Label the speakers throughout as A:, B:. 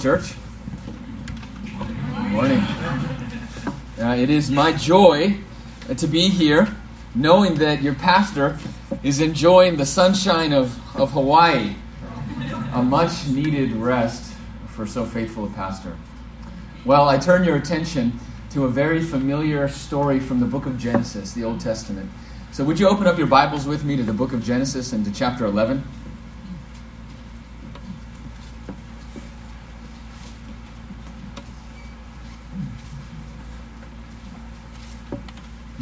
A: church. Good morning. Uh, it is my joy to be here, knowing that your pastor is enjoying the sunshine of, of Hawaii, a much needed rest for so faithful a pastor. Well, I turn your attention to a very familiar story from the book of Genesis, the Old Testament. So, would you open up your Bibles with me to the book of Genesis and to chapter 11?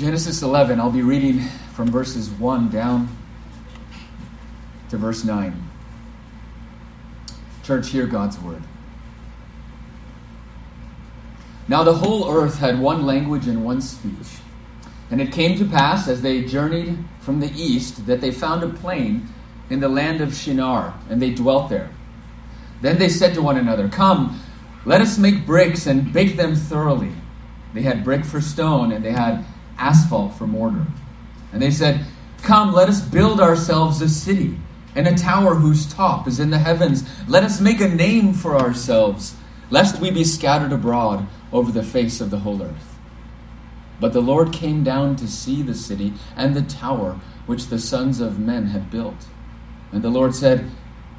A: Genesis 11, I'll be reading from verses 1 down to verse 9. Church, hear God's word. Now the whole earth had one language and one speech. And it came to pass, as they journeyed from the east, that they found a plain in the land of Shinar, and they dwelt there. Then they said to one another, Come, let us make bricks and bake them thoroughly. They had brick for stone, and they had asphalt for mortar. And they said, Come, let us build ourselves a city and a tower whose top is in the heavens. Let us make a name for ourselves, lest we be scattered abroad over the face of the whole earth. But the Lord came down to see the city and the tower which the sons of men had built. And the Lord said,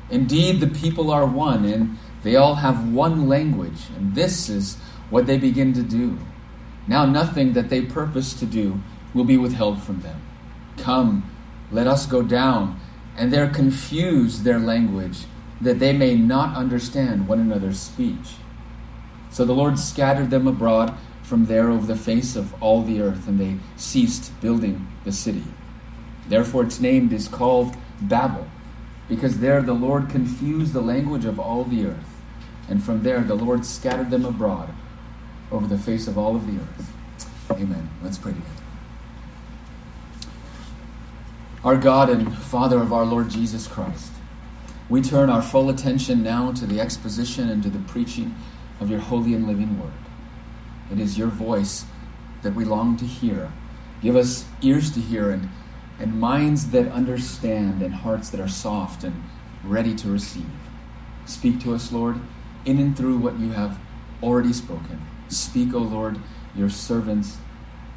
A: Indeed, the people are one, and they all have one language, and this is what they begin to do. Now nothing that they purpose to do will be withheld from them. Come, let us go down, and there confuse their language, that they may not understand one another's speech. So the Lord scattered them abroad from there over the face of all the earth, and they ceased building the city. Therefore its name is called Babel, because there the Lord confused the language of all the earth. And from there the Lord scattered them abroad over the face of all of the earth. Amen. Let's pray together. Our God and Father of our Lord Jesus Christ, we turn our full attention now to the exposition and to the preaching of your holy and living word. It is your voice that we long to hear. Give us ears to hear and, and minds that understand and hearts that are soft and ready to receive. Speak to us, Lord, in and through what you have already spoken. Speak, O Lord, your servants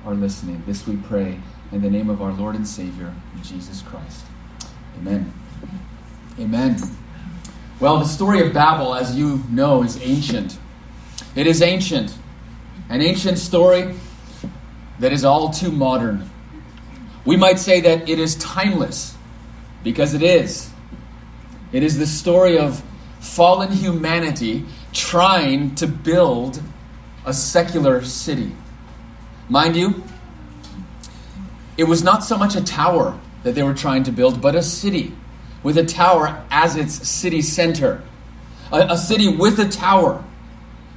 A: are listening. This we pray in the name of our Lord and Savior, Jesus Christ. Amen. Amen. Well, the story of Babel, as you know, is ancient. It is ancient. An ancient story that is all too modern. We might say that it is timeless, because it is. It is the story of fallen humanity trying to build a secular city. Mind you, it was not so much a tower that they were trying to build, but a city with a tower as its city center. A, a, city with a tower.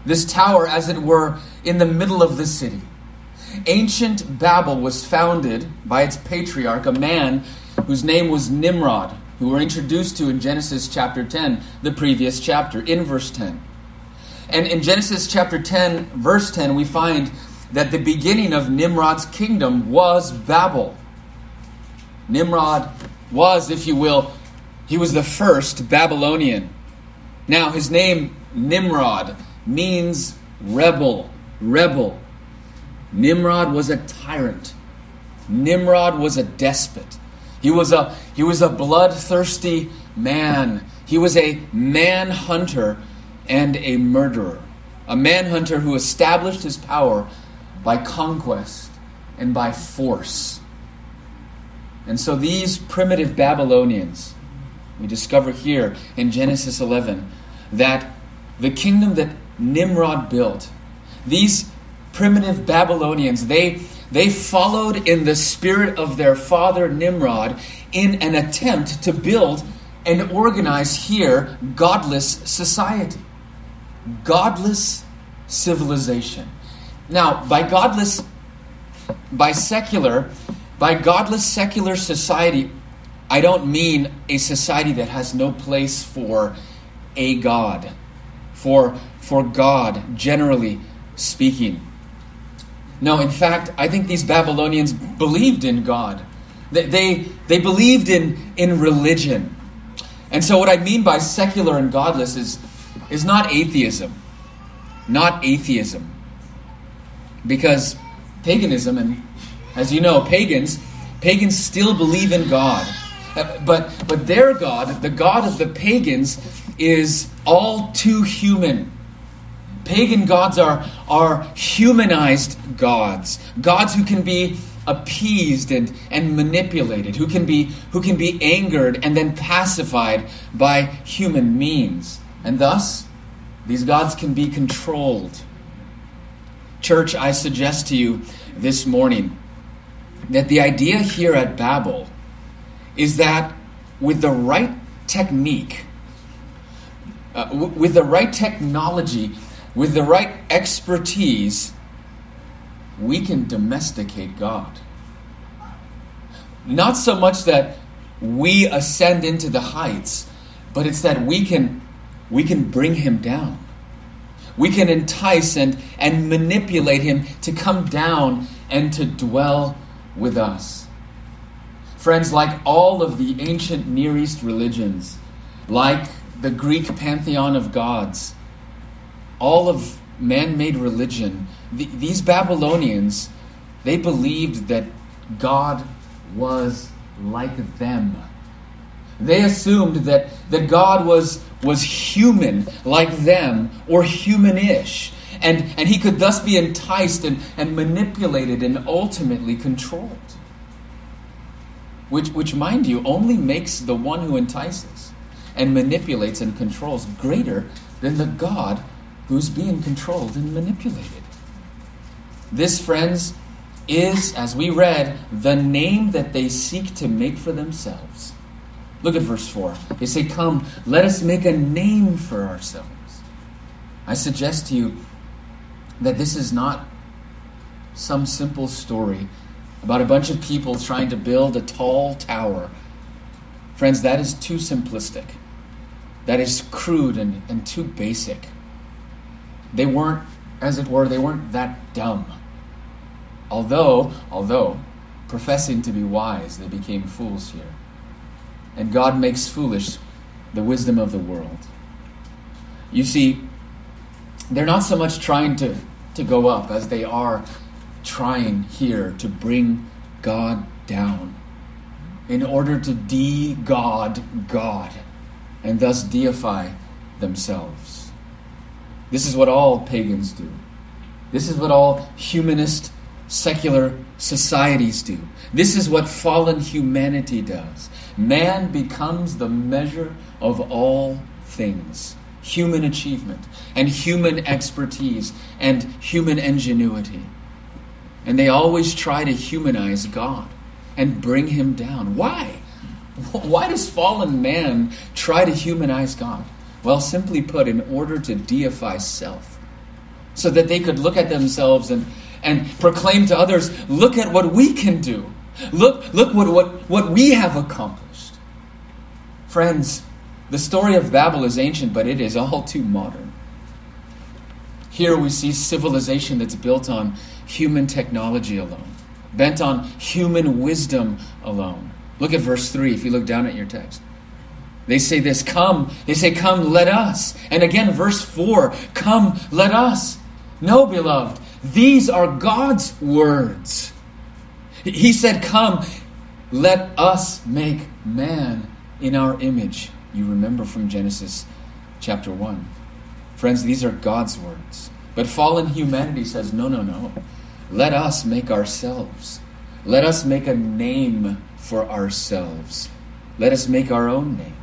A: This tower, as it were, in the middle of the city. Ancient Babel was founded by its patriarch, a man whose name was Nimrod, who we're introduced to in Genesis chapter 10, the previous chapter, in verse 10. And in Genesis chapter 10, verse 10, we find that the beginning of Nimrod's kingdom was Babel. Nimrod was, if you will, he was the first Babylonian. Now, his name, Nimrod, means rebel, rebel. Nimrod was a tyrant. Nimrod was a despot. He was a, he was a bloodthirsty man. He was a man hunter and a murderer, a manhunter who established his power by conquest and by force. And so these primitive Babylonians, we discover here in Genesis 11 that the kingdom that Nimrod built, these primitive Babylonians, they, they followed in the spirit of their father Nimrod in an attempt to build and organize here godless society godless civilization. Now, by godless, by secular, by godless secular society, I don't mean a society that has no place for a God, for, for God, generally speaking. No, in fact, I think these Babylonians believed in God. They, they, they believed in, in religion. And so, what I mean by secular and godless is is not atheism. Not atheism. Because paganism, and as you know, pagans, pagans still believe in God. Uh, but, but their God, the God of the pagans, is all too human. Pagan gods are, are humanized gods, gods who can be appeased and, and manipulated, who can, be, who can be angered and then pacified by human means. And thus, these gods can be controlled. Church, I suggest to you this morning that the idea here at Babel is that with the right technique, uh, w- with the right technology, with the right expertise, we can domesticate God. Not so much that we ascend into the heights, but it's that we can we can bring him down. We can entice and, and manipulate him to come down and to dwell with us. Friends, like all of the ancient Near East religions, like the Greek pantheon of gods, all of man made religion, the, these Babylonians, they believed that God was like them. They assumed that, that God was, was human like them or humanish. And, and he could thus be enticed and, and manipulated and ultimately controlled. Which, which, mind you, only makes the one who entices and manipulates and controls greater than the God who's being controlled and manipulated. This, friends, is, as we read, the name that they seek to make for themselves. Look at verse 4. They say, Come, let us make a name for ourselves. I suggest to you that this is not some simple story about a bunch of people trying to build a tall tower. Friends, that is too simplistic. That is crude and, and too basic. They weren't, as it were, they weren't that dumb. Although, although, professing to be wise, they became fools here. And God makes foolish the wisdom of the world. You see, they're not so much trying to, to go up as they are trying here to bring God down in order to de God God and thus deify themselves. This is what all pagans do. This is what all humanist secular societies do. This is what fallen humanity does. Man becomes the measure of all things human achievement and human expertise and human ingenuity. And they always try to humanize God and bring him down. Why? Why does fallen man try to humanize God? Well, simply put, in order to deify self, so that they could look at themselves and and proclaim to others, look at what we can do. Look, look what, what, what we have accomplished. Friends, the story of Babel is ancient, but it is all too modern. Here we see civilization that's built on human technology alone, bent on human wisdom alone. Look at verse 3 if you look down at your text. They say this, come. They say, come, let us. And again, verse 4, come, let us. No, beloved, these are God's words. He said, Come, let us make man in our image. You remember from Genesis chapter 1. Friends, these are God's words. But fallen humanity says, No, no, no. Let us make ourselves. Let us make a name for ourselves. Let us make our own name.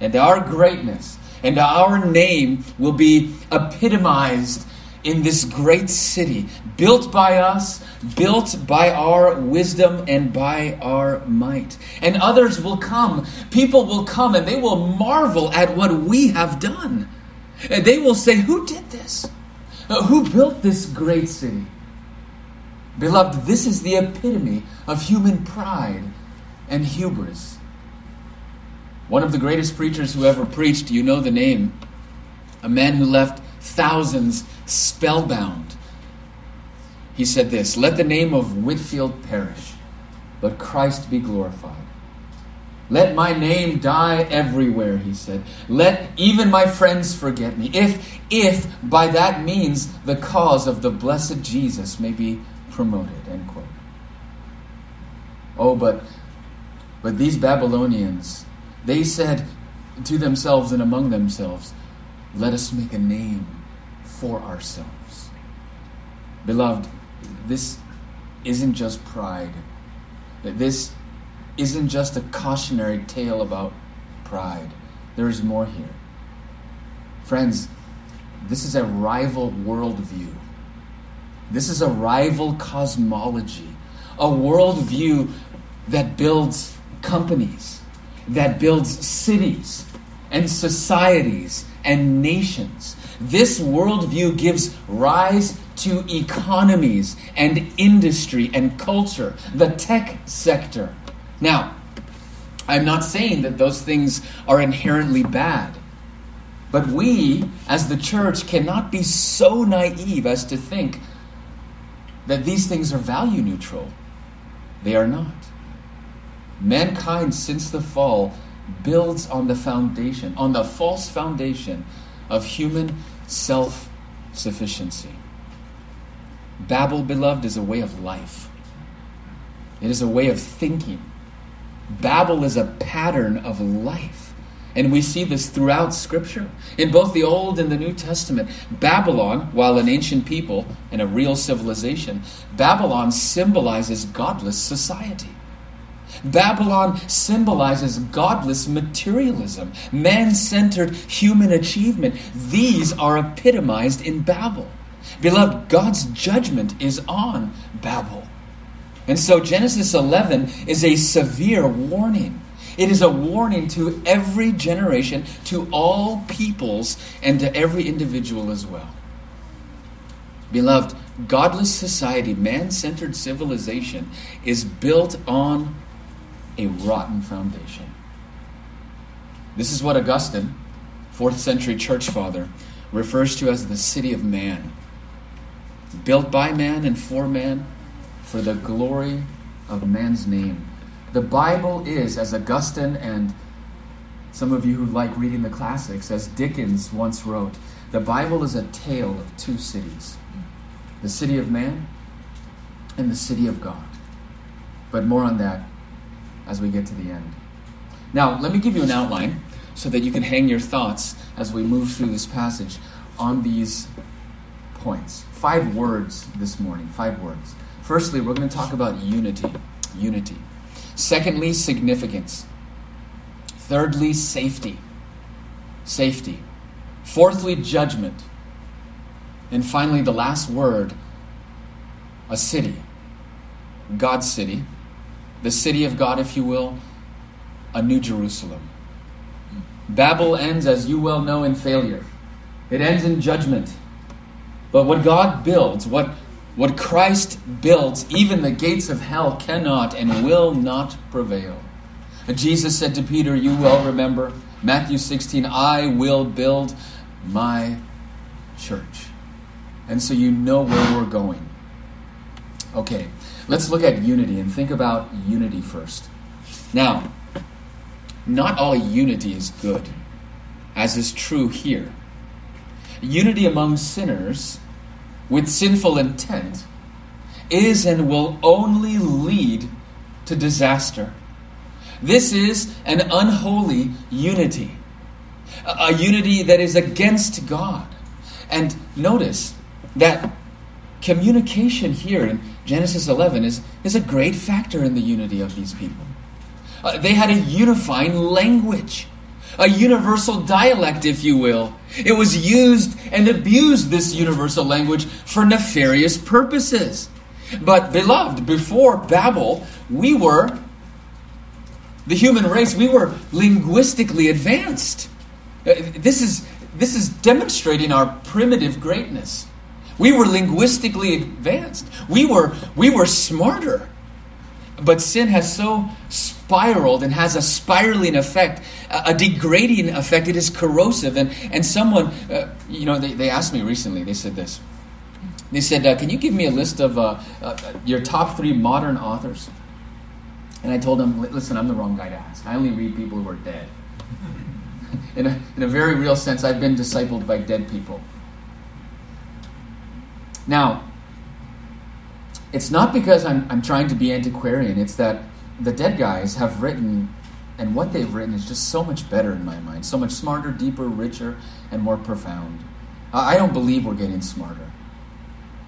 A: And our greatness and our name will be epitomized in this great city, built by us, built by our wisdom and by our might. And others will come. People will come and they will marvel at what we have done. And they will say, Who did this? Uh, who built this great city? Beloved, this is the epitome of human pride and hubris. One of the greatest preachers who ever preached, you know the name, a man who left thousands spellbound. He said this Let the name of Whitefield perish, but Christ be glorified. Let my name die everywhere, he said. Let even my friends forget me. If, if by that means the cause of the blessed Jesus may be promoted. End quote. Oh, but but these Babylonians, they said to themselves and among themselves, Let us make a name for ourselves. Beloved, this isn't just pride. This isn't just a cautionary tale about pride. There is more here. Friends, this is a rival worldview. This is a rival cosmology, a worldview that builds companies, that builds cities and societies and nations. This worldview gives rise to economies and industry and culture, the tech sector. Now, I'm not saying that those things are inherently bad. But we, as the church, cannot be so naive as to think that these things are value neutral. They are not. Mankind, since the fall, builds on the foundation, on the false foundation of human self sufficiency. Babel, beloved, is a way of life, it is a way of thinking. Babel is a pattern of life. And we see this throughout Scripture. In both the Old and the New Testament, Babylon, while an ancient people and a real civilization, Babylon symbolizes godless society. Babylon symbolizes godless materialism, man centered human achievement. These are epitomized in Babel. Beloved, God's judgment is on Babel. And so Genesis 11 is a severe warning. It is a warning to every generation, to all peoples, and to every individual as well. Beloved, godless society, man centered civilization, is built on a rotten foundation. This is what Augustine, fourth century church father, refers to as the city of man. Built by man and for man, for the glory of man's name. The Bible is, as Augustine and some of you who like reading the classics, as Dickens once wrote, the Bible is a tale of two cities the city of man and the city of God. But more on that as we get to the end. Now, let me give you an outline so that you can hang your thoughts as we move through this passage on these points. Five words this morning. Five words. Firstly, we're going to talk about unity. Unity. Secondly, significance. Thirdly, safety. Safety. Fourthly, judgment. And finally, the last word a city. God's city the city of God, if you will, a new Jerusalem. Babel ends, as you well know, in failure. It ends in judgment. But what God builds, what, what Christ builds, even the gates of hell cannot and will not prevail. Jesus said to Peter, You well remember, Matthew 16, I will build my church. And so you know where we're going. Okay, Let's look at unity and think about unity first. Now, not all unity is good, as is true here. Unity among sinners with sinful intent is and will only lead to disaster. This is an unholy unity, a unity that is against God. And notice that communication here in Genesis 11 is, is a great factor in the unity of these people. Uh, they had a unifying language, a universal dialect, if you will. It was used and abused, this universal language, for nefarious purposes. But, beloved, before Babel, we were, the human race, we were linguistically advanced. Uh, this is, this is demonstrating our primitive greatness. We were linguistically advanced. We were, we were smarter. But sin has so spiraled and has a spiraling effect, a, degrading effect. It is corrosive. And, and someone, uh, you know, they, they asked me recently, they said this. They said, uh, Can you give me a list of uh, uh your top three modern authors? And I told them, listen, I'm the wrong guy to ask. I only read people who are dead. in, a, in a very real sense, I've been discipled by dead people. Now, it's not because I'm, I'm trying to be antiquarian, it's that the dead guys have written, and what they've written is just so much better in my mind, so much smarter, deeper, richer, and more profound. I don't believe we're getting smarter.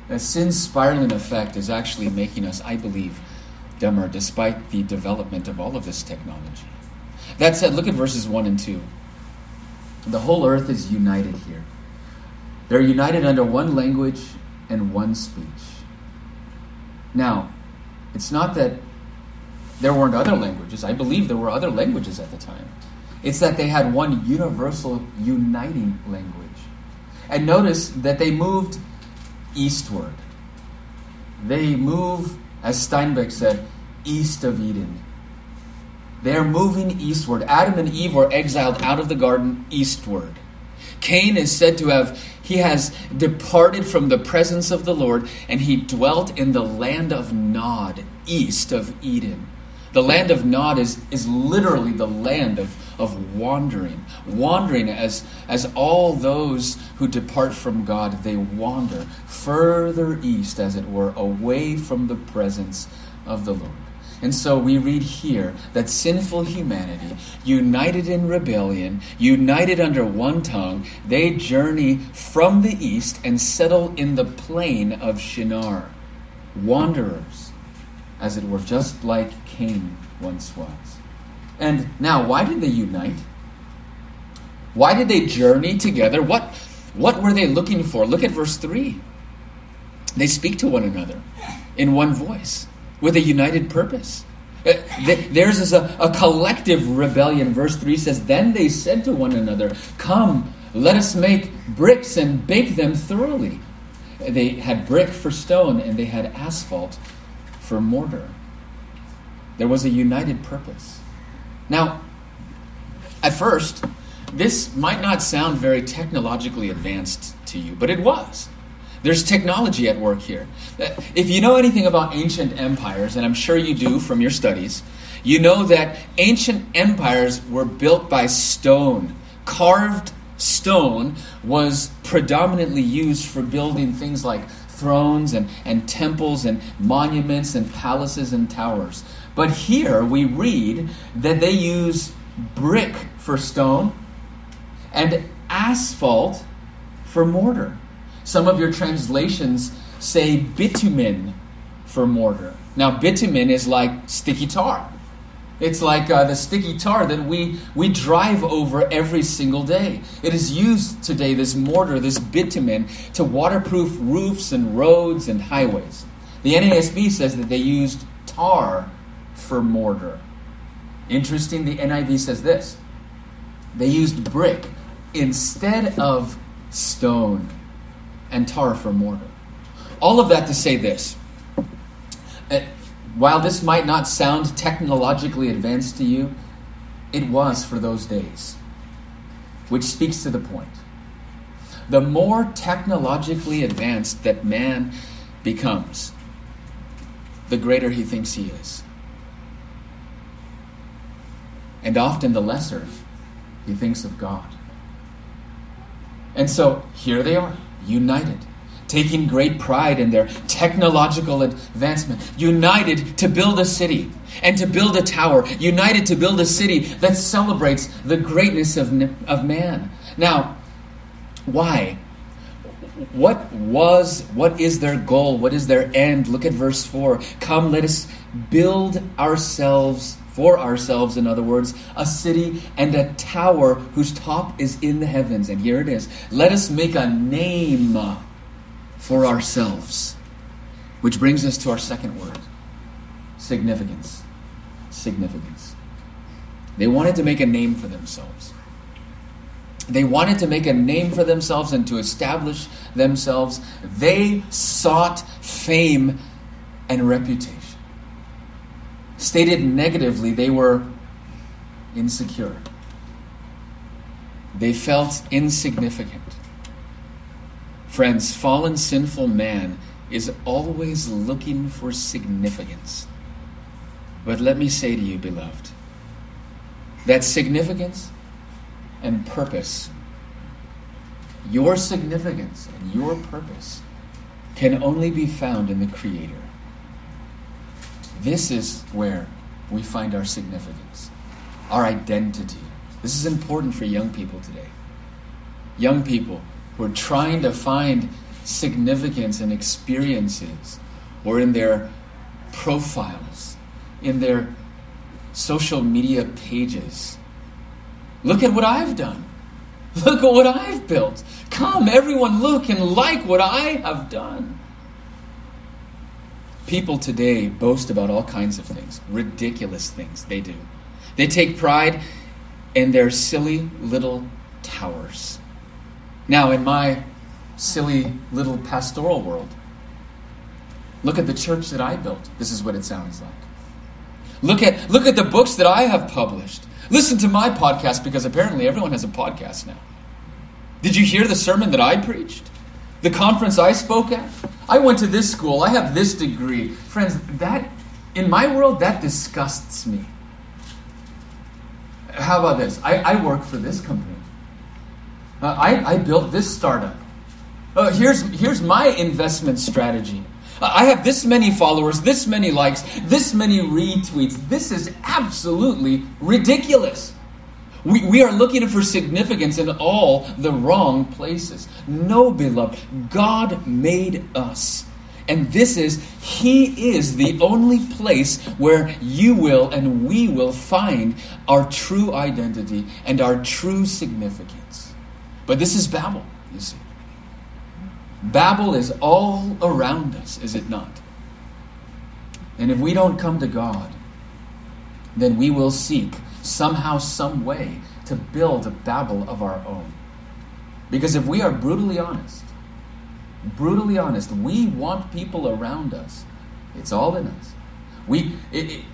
A: The sin spiraling effect is actually making us, I believe, dumber despite the development of all of this technology. That said, look at verses 1 and 2. The whole earth is united here. They're united under one language and one speech. Now, it's not that there weren't other languages. I believe there were other languages at the time. It's that they had one universal, uniting language. And notice that they moved eastward. They move, as Steinbeck said, east of Eden. They are moving eastward. Adam and Eve were exiled out of the garden eastward. Cain is said to have he has departed from the presence of the Lord and he dwelt in the land of Nod, east of Eden. The land of Nod is, is literally the land of, of wandering. Wandering as, as all those who depart from God, they wander further east, as it were, away from the presence of the Lord. And so we read here that sinful humanity, united in rebellion, united under one tongue, they journey from the east and settle in the plain of Shinar. Wanderers, as it were, just like Cain once was. And now, why did they unite? Why did they journey together? What, what were they looking for? Look at verse 3. They speak to one another in one voice with a united purpose. Uh, theirs is a, a collective rebellion. Verse 3 says, Then they said to one another, Come, let us make bricks and bake them thoroughly. They had brick for stone and they had asphalt for mortar. There was a united purpose. Now, at first, this might not sound very technologically advanced to you, but it was. There's technology at work here. If you know anything about ancient empires, and I'm sure you do from your studies, you know that ancient empires were built by stone. Carved stone was predominantly used for building things like thrones and, and temples and monuments and palaces and towers. But here we read that they use brick for stone and asphalt for mortar. Some of your translations say bitumen for mortar. Now, bitumen is like sticky tar. It's like uh, the sticky tar that we, we drive over every single day. It is used today, this mortar, this bitumen, to waterproof roofs and roads and highways. The NASB says that they used tar for mortar. Interesting, the NIV says this they used brick instead of stone and tar for mortar. All of that to say this. Uh, while this might not sound technologically advanced to you, it was for those days, which speaks to the point. The more technologically advanced that man becomes, the greater he thinks he is. And often the lesser he thinks of God. And so here they are united, taking great pride in their technological advancement, united to build a city and to build a tower, united to build a city that celebrates the greatness of, of man. Now, why? What was, what is their goal? What is their end? Look at verse 4. Come, let us build ourselves for ourselves, in other words, a city and a tower whose top is in the heavens. And here it is. Let us make a name for ourselves. Which brings us to our second word significance. Significance. They wanted to make a name for themselves. They wanted to make a name for themselves and to establish themselves. They sought fame and reputation. Stated negatively, they were insecure. They felt insignificant. Friends, fallen sinful man is always looking for significance. But let me say to you, beloved, that significance and purpose, your significance and your purpose, can only be found in the Creator. This is where we find our significance, our identity. This is important for young people today. Young people who are trying to find significance in experiences or in their profiles, in their social media pages. Look at what I've done. Look at what I've built. Come, everyone, look and like what I have done. People today boast about all kinds of things, ridiculous things they do. They take pride in their silly little towers. Now, in my silly little pastoral world, look at the church that I built. This is what it sounds like. Look at, look at the books that I have published. Listen to my podcast because apparently everyone has a podcast now. Did you hear the sermon that I preached? The conference I spoke at? I went to this school. I have this degree. Friends, that, in my world, that disgusts me. How about this? I, I work for this company. Uh, I, I built this startup. Uh, here's, here's my investment strategy. Uh, I have this many followers, this many likes, this many retweets. This is absolutely ridiculous. We, we are looking for significance in all the wrong places. No, beloved, God made us. And this is, He is the only place where you will and we will find our true identity and our true significance. But this is Babel, you see. Babel is all around us, is it not? And if we don't come to God, then we will seek somehow, some way to build a Babel of our own. Because if we are brutally honest, brutally honest, we want people around us. It's all in us. We it, it,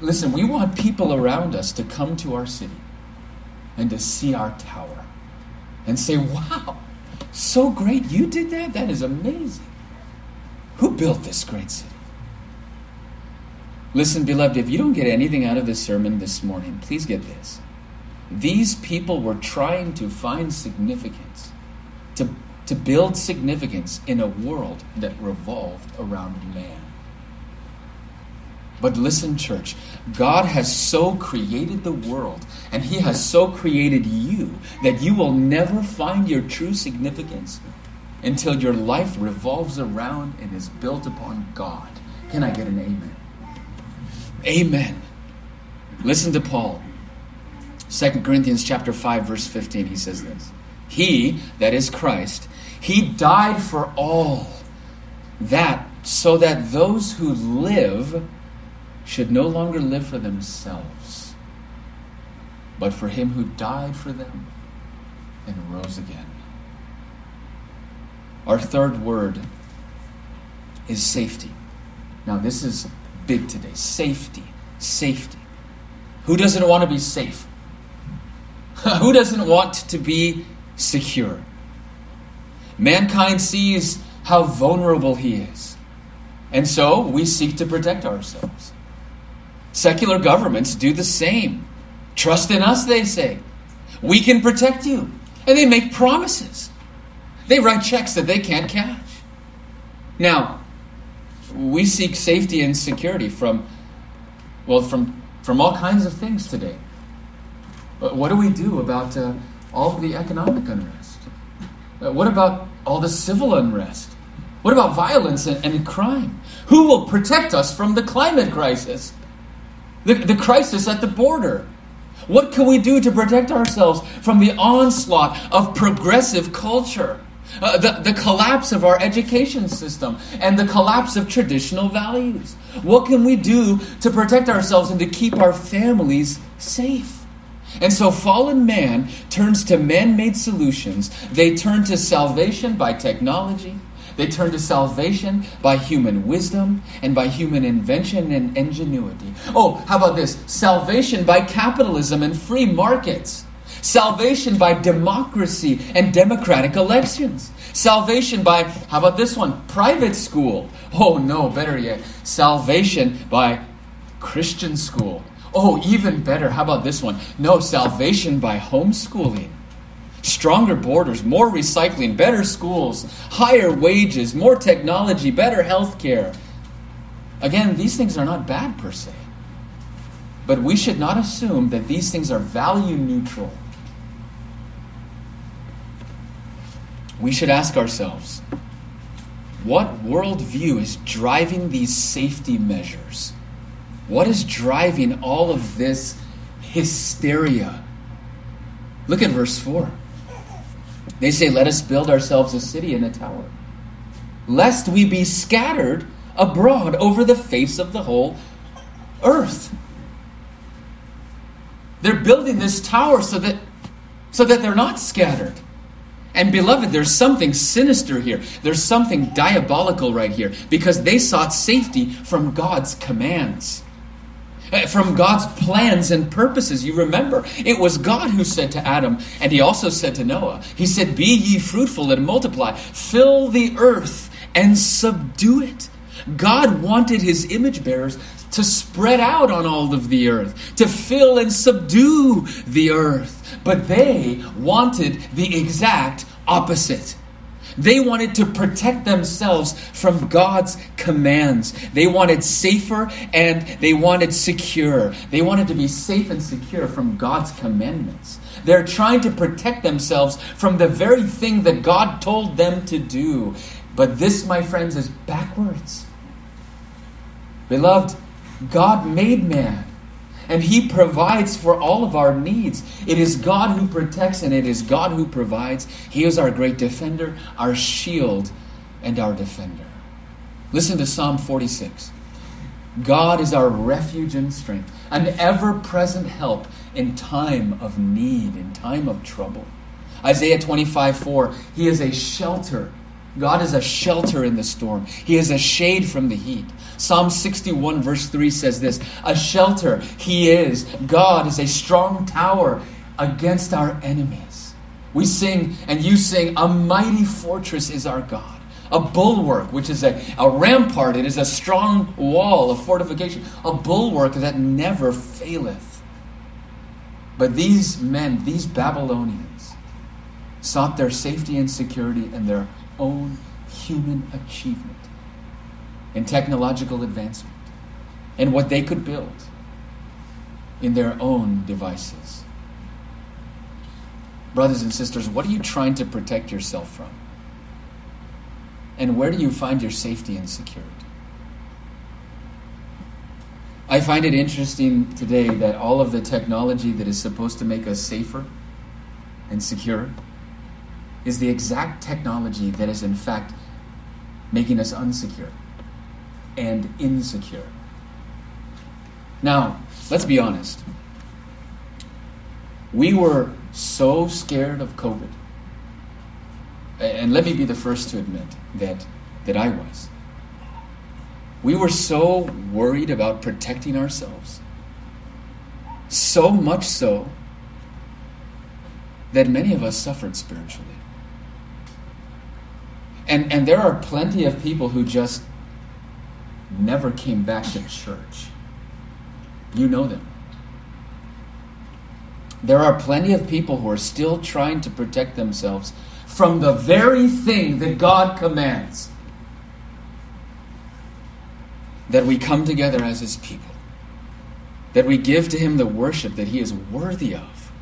A: listen. We want people around us to come to our city and to see our tower and say, "Wow, so great! You did that. That is amazing. Who built this great city?" Listen, beloved, if you don't get anything out of this sermon this morning, please get this. These people were trying to find significance, to, to build significance in a world that revolved around man. But listen, church, God has so created the world, and He has so created you, that you will never find your true significance until your life revolves around and is built upon God. Can I get an amen? Amen. Listen to Paul. 2 Corinthians chapter 5 verse 15 he says this. He, that is Christ, he died for all that so that those who live should no longer live for themselves, but for him who died for them and rose again. Our third word is safety. Now, this is big today. Safety. Safety. Who doesn't want to be safe? Who doesn't want to be secure? Mankind sees how vulnerable he is. And so we seek to protect ourselves. Secular governments do the same. Trust in us, they say. We can protect you. And they make promises. They write checks that they can't cash. Now, we seek safety and security from, well, from, from all kinds of things today. But what do we do about uh, all the economic unrest? Uh, what about all the civil unrest? What about violence and, and, crime? Who will protect us from the climate crisis? The, the crisis at the border? What can we do to protect ourselves from the onslaught of progressive culture? Uh, the, the collapse of our education system and the collapse of traditional values. What can we do to protect ourselves and to keep our families safe? And so fallen man turns to man made solutions. They turn to salvation by technology. They turn to salvation by human wisdom and by human invention and ingenuity. Oh, how about this? Salvation by capitalism and free markets. Salvation by democracy and democratic elections. Salvation by, how about this one? Private school. Oh no, better yet, salvation by Christian school. Oh, even better. How about this one? No, salvation by homeschooling. Stronger borders, more recycling, better schools, higher wages, more technology, better health care. Again, these things are not bad per se. But we should not assume that these things are value neutral. We should ask ourselves what worldview is driving these safety measures? What is driving all of this hysteria? Look at verse 4. They say, Let us build ourselves a city and a tower, lest we be scattered abroad over the face of the whole earth. They're building this tower so that, so that they're not scattered. And beloved, there's something sinister here. There's something diabolical right here because they sought safety from God's commands, eh, from God's plans and purposes. You remember, it was God who said to Adam, and he also said to Noah, He said, Be ye fruitful and multiply, fill the earth and subdue it. God wanted his image bearers to spread out on all of the earth, to fill and subdue the earth. But they wanted the exact opposite. They wanted to protect themselves from God's commands. They wanted safer and they wanted secure. They wanted to be safe and secure from God's commandments. They're trying to protect themselves from the very thing that God told them to do. But this, my friends, is backwards. Beloved, God made man and He provides for all of our needs. It is God who protects and it is God who provides. He is our great defender, our shield, and our defender. Listen to Psalm 46. God is our refuge and strength, an ever present help in time of need, in time of trouble. Isaiah 25 4, He is a shelter. God is a shelter in the storm, He is a shade from the heat. Psalm 61, verse 3 says this A shelter he is. God is a strong tower against our enemies. We sing, and you sing, A mighty fortress is our God. A bulwark, which is a, a rampart, it is a strong wall, a fortification, a bulwark that never faileth. But these men, these Babylonians, sought their safety and security in their own human achievement in technological advancement and what they could build in their own devices. Brothers and sisters, what are you trying to protect yourself from? And where do you find your safety and security? I find it interesting today that all of the technology that is supposed to make us safer and secure is the exact technology that is, in fact, making us unsecure and insecure. Now, let's be honest. We were so scared of COVID. And let me be the first to admit that, that I was. We were so worried about protecting ourselves. So much so that many of us suffered spiritually. And, and there are plenty of people who just never came back to church. You know them. There are plenty of people who are still trying to protect themselves from the very thing that God commands that we come together as His people, that we give to Him the worship that He is worthy of.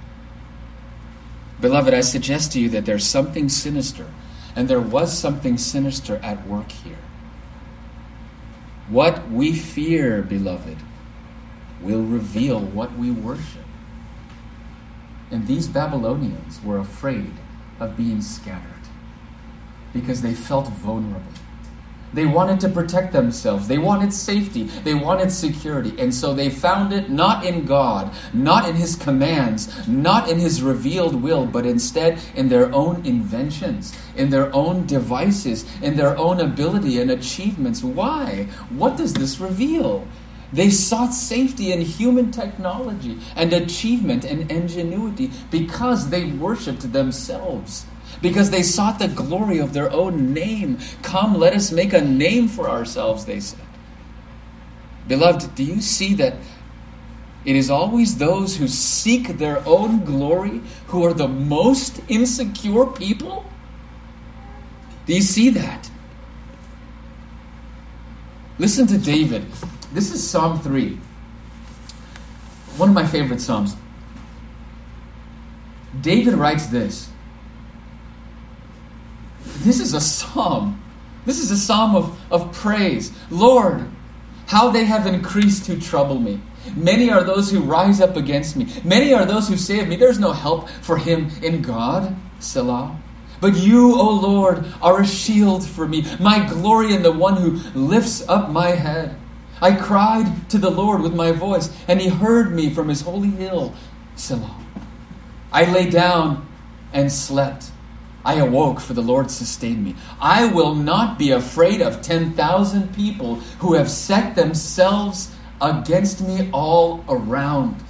A: Beloved, I suggest to you that there's something sinister, and there was something sinister at work here. What we fear, beloved, will reveal what we worship. And these Babylonians were afraid of being scattered because they felt vulnerable. They wanted to protect themselves. They wanted safety. They wanted security. And so they found it not in God, not in His commands, not in His revealed will, but instead in their own inventions, in their own devices, in their own ability and achievements. Why? What does this reveal? They sought safety in human technology and achievement and ingenuity because they worshiped themselves because they sought the glory of their own name. Come, let us make a name for ourselves, they said. Beloved, do you see that it is always those who seek their own glory who are the most insecure people? Do you see that? Listen to David. This is Psalm 3. One of my favorite Psalms. David writes this. This is a psalm. This is a psalm of, of praise. Lord, how they have increased to trouble me. Many are those who rise up against me. Many are those who of me, There's no help for him in God. Selah. But you, O Lord, are a shield for me, my glory and the one who lifts up my head. I cried to the Lord with my voice, and he heard me from his holy hill. Selah. I lay down and slept. I awoke, for the Lord sustained me. I will not be afraid of 10,000 people who have set themselves against me all around.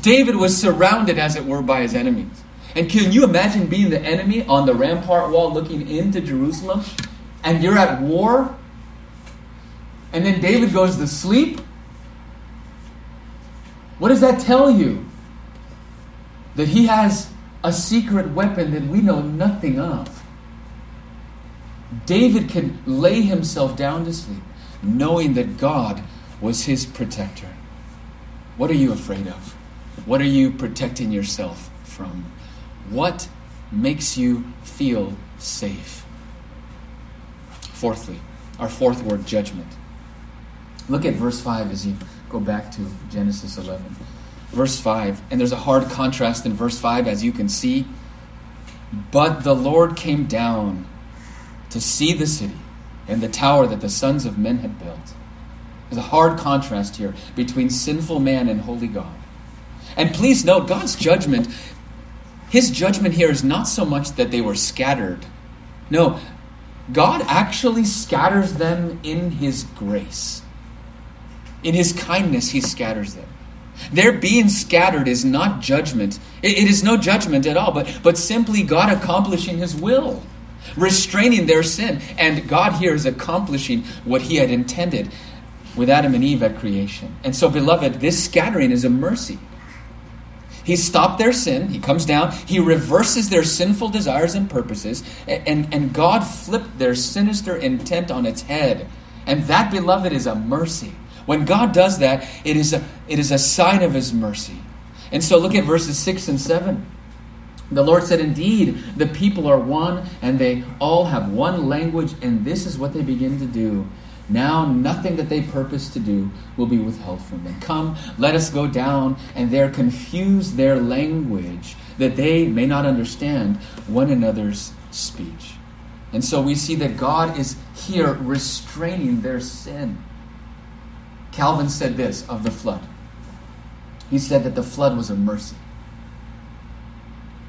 A: David was surrounded, as it were, by his enemies. And can you imagine being the enemy on the rampart wall looking into Jerusalem and you're at war? And then David goes to sleep? What does that tell you? That he has a secret weapon that we know nothing of. David can lay himself down to sleep knowing that God was his protector. What are you afraid of? What are you protecting yourself from? What makes you feel safe? Fourthly, our fourth word, judgment. Look at verse 5 as you go back to Genesis 11. Verse 5, and there's a hard contrast in verse 5 as you can see. But the Lord came down to see the city and the tower that the sons of men had built. There's a hard contrast here between sinful man and holy God. And please note, God's judgment his judgment here is not so much that they were scattered. No, God actually scatters them in His grace. In His kindness, He scatters them. Their being scattered is not judgment. it is no judgment at all, but, but simply God accomplishing His will, restraining their sin. And God here is accomplishing what He had intended with Adam and Eve at creation. And so, beloved, this scattering is a mercy. He stopped their sin. He comes down. He reverses their sinful desires and purposes. And, and God flipped their sinister intent on its head. And that, beloved, is a mercy. When God does that, it is a, it is a sign of His mercy. And so look at verses 6 and 7. The Lord said, Indeed, the people are one, and they all have one language, and this is what they begin to do. Now nothing that they purpose to do will be withheld from them. Come, let us go down and there confuse their language, that they may not understand one another's speech. And so we see that God is here restraining their sin. Calvin said this of the flood. He said that the flood was a mercy.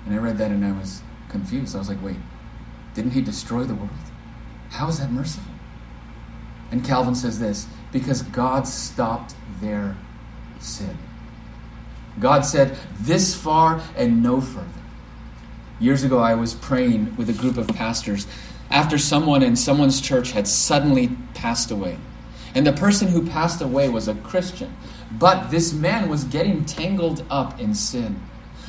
A: And I read that and I was confused. I was like, wait, didn't he destroy the world? How is that merciful? And Calvin says this because God stopped their sin. God said, This far and no further. Years ago, I was praying with a group of pastors after someone in someone's church had suddenly passed away. And the person who passed away was a Christian. But this man was getting tangled up in sin.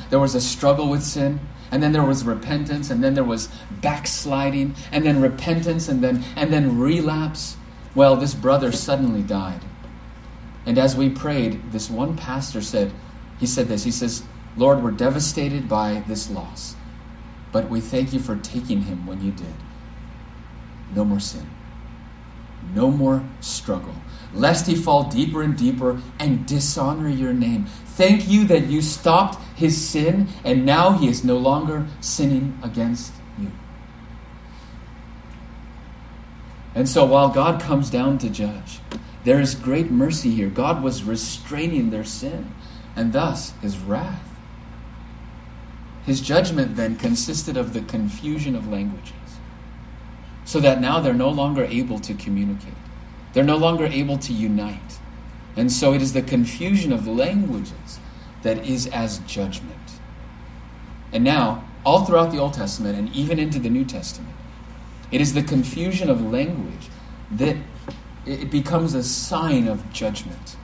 A: There was a struggle with sin, and then there was repentance, and then there was backsliding, and then repentance, and then, and then relapse. Well, this brother suddenly died. And as we prayed, this one pastor said, he said this, he says, Lord, we're devastated by this loss, but we thank you for taking him when you did. No more sin. No more struggle, lest he fall deeper and deeper and dishonor your name. Thank you that you stopped his sin, and now he is no longer sinning against you. And so while God comes down to judge, there is great mercy here. God was restraining their sin and thus his wrath. His judgment then consisted of the confusion of languages, so that now they're no longer able to communicate, they're no longer able to unite. And so it is the confusion of languages that is as judgment. And now, all throughout the Old Testament and even into the New Testament, it is the confusion of language that it becomes a sign of judgment.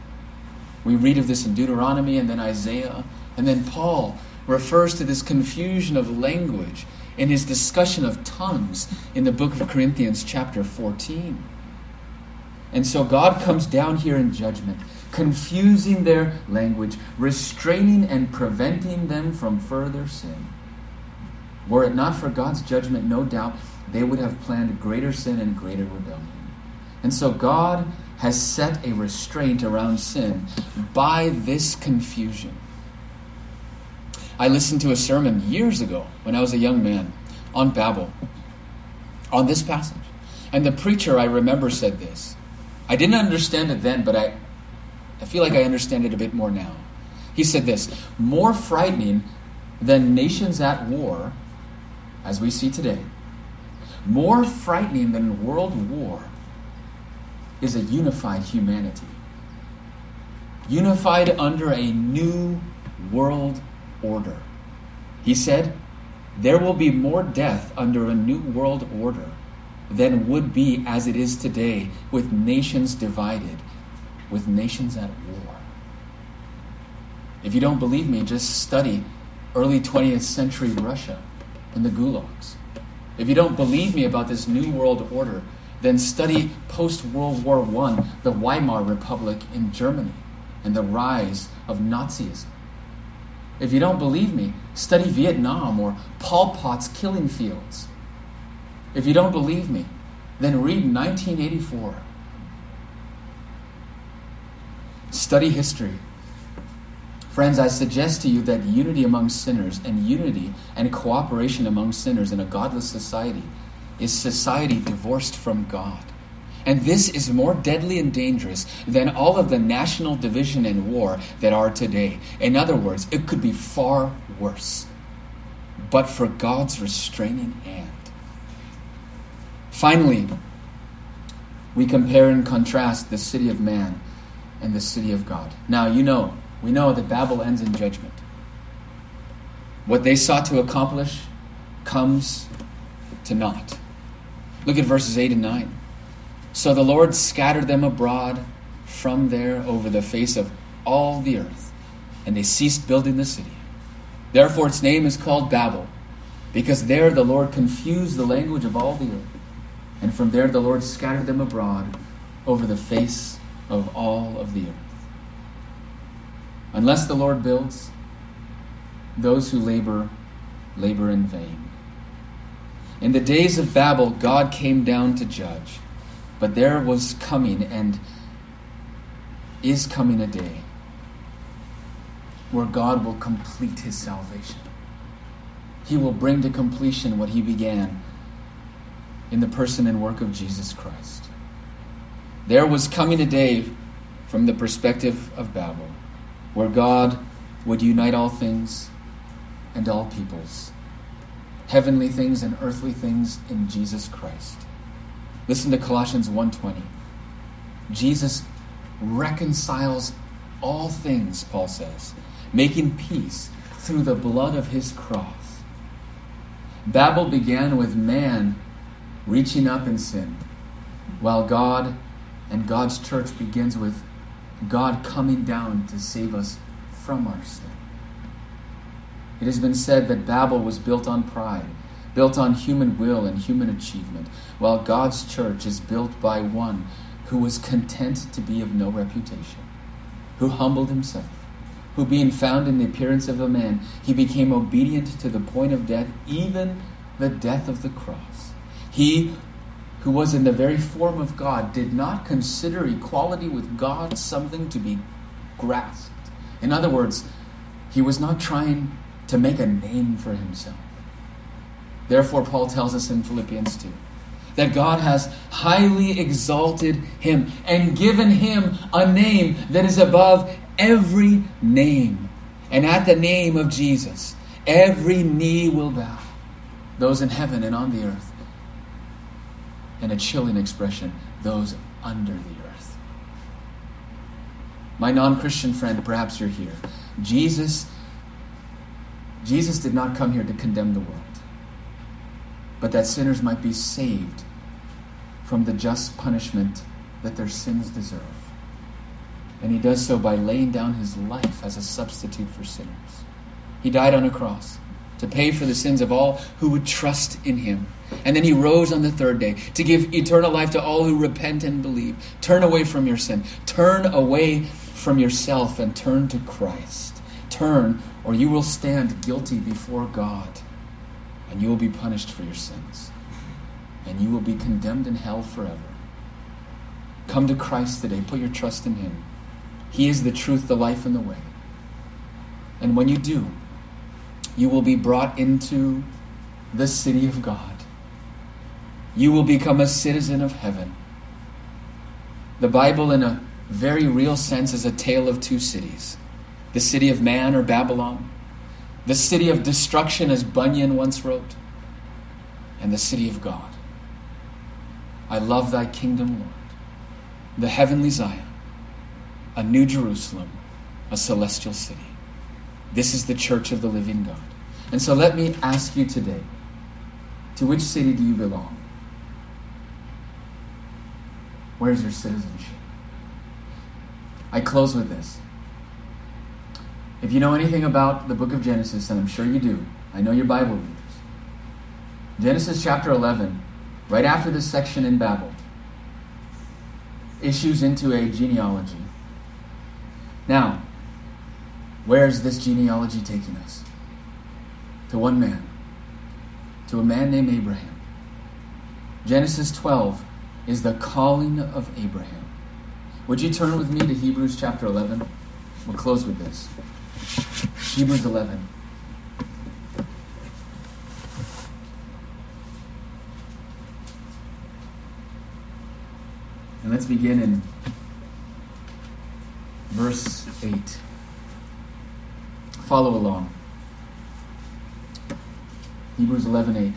A: We read of this in Deuteronomy and then Isaiah, and then Paul refers to this confusion of language in his discussion of tongues in the book of Corinthians, chapter 14. And so God comes down here in judgment, confusing their language, restraining and preventing them from further sin. Were it not for God's judgment, no doubt they would have planned greater sin and greater rebellion. And so God has set a restraint around sin by this confusion. I listened to a sermon years ago when I was a young man on Babel, on this passage. And the preacher, I remember, said this. I didn't understand it then, but I, I feel like I understand it a bit more now. He said this More frightening than nations at war, as we see today, more frightening than world war is a unified humanity. Unified under a new world order. He said, There will be more death under a new world order than would be as it is today, with nations divided, with nations at war. If you don't believe me, just study early 20th century Russia and the gulags. If you don't believe me about this new world order, then study post World War I, the Weimar Republic in Germany, and the rise of Nazism. If you don't believe me, study Vietnam or Pol Pot's killing fields. If you don't believe me, then read 1984. Study history. Friends, I suggest to you that unity among sinners and unity and cooperation among sinners in a godless society is society divorced from God. And this is more deadly and dangerous than all of the national division and war that are today. In other words, it could be far worse, but for God's restraining hand. Finally, we compare and contrast the city of man and the city of God. Now, you know, we know that Babel ends in judgment. What they sought to accomplish comes to naught. Look at verses 8 and 9. So the Lord scattered them abroad from there over the face of all the earth, and they ceased building the city. Therefore, its name is called Babel, because there the Lord confused the language of all the earth. And from there the Lord scattered them abroad over the face of all of the earth. Unless the Lord builds, those who labor, labor in vain. In the days of Babel, God came down to judge. But there was coming and is coming a day where God will complete his salvation. He will bring to completion what he began in the person and work of Jesus Christ. There was coming a day from the perspective of Babel where God would unite all things and all peoples heavenly things and earthly things in Jesus Christ. Listen to Colossians 1:20. Jesus reconciles all things, Paul says, making peace through the blood of his cross. Babel began with man reaching up in sin, while God and God's church begins with God coming down to save us from our sin. It has been said that Babel was built on pride, built on human will and human achievement, while God's church is built by one who was content to be of no reputation, who humbled himself, who, being found in the appearance of a man, he became obedient to the point of death, even the death of the cross. He who was in the very form of God did not consider equality with God something to be grasped. In other words, he was not trying to make a name for himself. Therefore, Paul tells us in Philippians 2 that God has highly exalted him and given him a name that is above every name. And at the name of Jesus, every knee will bow, those in heaven and on the earth. And a chilling expression, those under the earth. My non Christian friend, perhaps you're here. Jesus Jesus did not come here to condemn the world, but that sinners might be saved from the just punishment that their sins deserve. And he does so by laying down his life as a substitute for sinners. He died on a cross to pay for the sins of all who would trust in him. And then he rose on the third day to give eternal life to all who repent and believe. Turn away from your sin. Turn away from yourself and turn to Christ. Turn, or you will stand guilty before God, and you will be punished for your sins. And you will be condemned in hell forever. Come to Christ today. Put your trust in him. He is the truth, the life, and the way. And when you do, you will be brought into the city of God. You will become a citizen of heaven. The Bible, in a very real sense, is a tale of two cities the city of man, or Babylon, the city of destruction, as Bunyan once wrote, and the city of God. I love thy kingdom, Lord, the heavenly Zion, a new Jerusalem, a celestial city. This is the church of the living God. And so let me ask you today to which city do you belong? Where's your citizenship? I close with this. If you know anything about the book of Genesis, and I'm sure you do, I know your Bible readers. Genesis chapter 11, right after this section in Babel, issues into a genealogy. Now, where is this genealogy taking us? To one man, to a man named Abraham. Genesis 12 is the calling of Abraham. Would you turn with me to Hebrews chapter 11? We'll close with this. Hebrews 11. And let's begin in verse 8 follow along. Hebrews 11:8.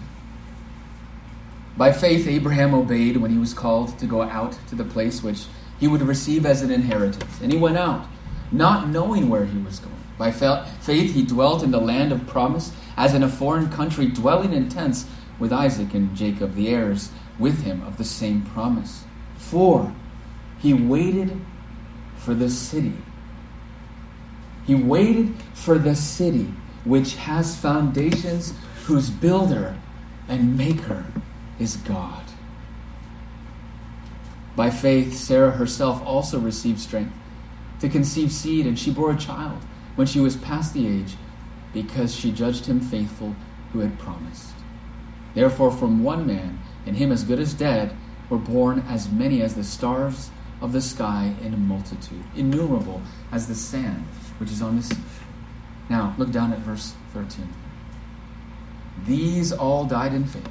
A: By faith Abraham obeyed when he was called to go out to the place which he would receive as an inheritance, and he went out, not knowing where he was going. By faith he dwelt in the land of promise, as in a foreign country, dwelling in tents with Isaac and Jacob, the heirs with him of the same promise. For he waited for the city he waited for the city which has foundations, whose builder and maker is God. By faith, Sarah herself also received strength to conceive seed, and she bore a child when she was past the age, because she judged him faithful who had promised. Therefore, from one man, and him as good as dead, were born as many as the stars of the sky in a multitude, innumerable as the sand which is on the sea. Now, look down at verse 13. These all died in faith,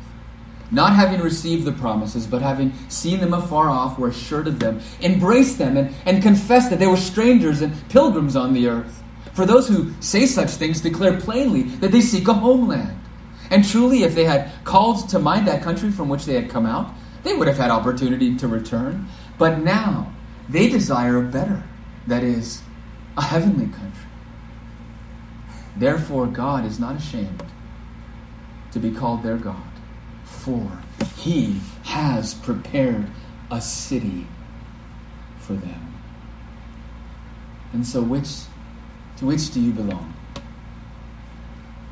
A: not having received the promises, but having seen them afar off, were assured of them, embraced them, and, and confessed that they were strangers and pilgrims on the earth. For those who say such things declare plainly that they seek a homeland. And truly, if they had called to mind that country from which they had come out, they would have had opportunity to return. But now they desire a better, that is, a heavenly country. Therefore, God is not ashamed to be called their God, for he has prepared a city for them. And so, which, to which do you belong?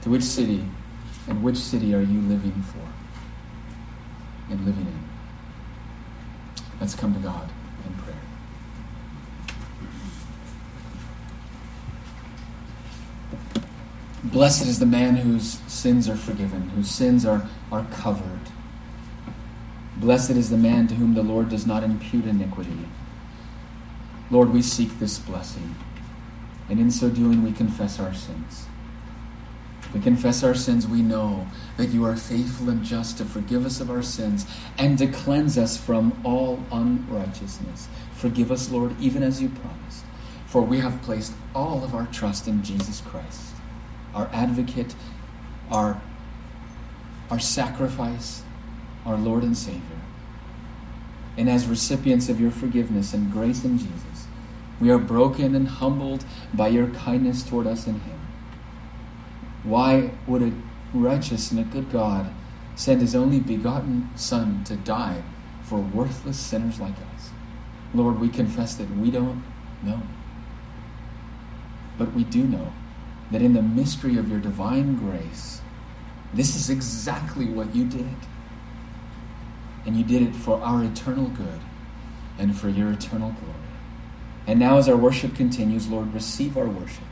A: To which city and which city are you living for and living in? Let's come to God. In prayer. Blessed is the man whose sins are forgiven, whose sins are, are covered. Blessed is the man to whom the Lord does not impute iniquity. Lord, we seek this blessing, and in so doing, we confess our sins. We confess our sins, we know that you are faithful and just to forgive us of our sins and to cleanse us from all unrighteousness. Forgive us, Lord, even as you promised, for we have placed all of our trust in Jesus Christ our advocate, our, our sacrifice, our Lord and Savior. And as recipients of your forgiveness and grace in Jesus, we are broken and humbled by your kindness toward us in Him. Why would a righteous and a good God send His only begotten Son to die for worthless sinners like us? Lord, we confess that we don't know. But we do know that in the mystery of your divine grace, this is exactly what you did. And you did it for our eternal good and for your eternal glory. And now, as our worship continues, Lord, receive our worship.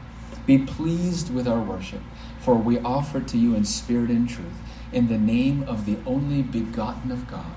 A: Be pleased with our worship, for we offer it to you in spirit and truth, in the name of the only begotten of God.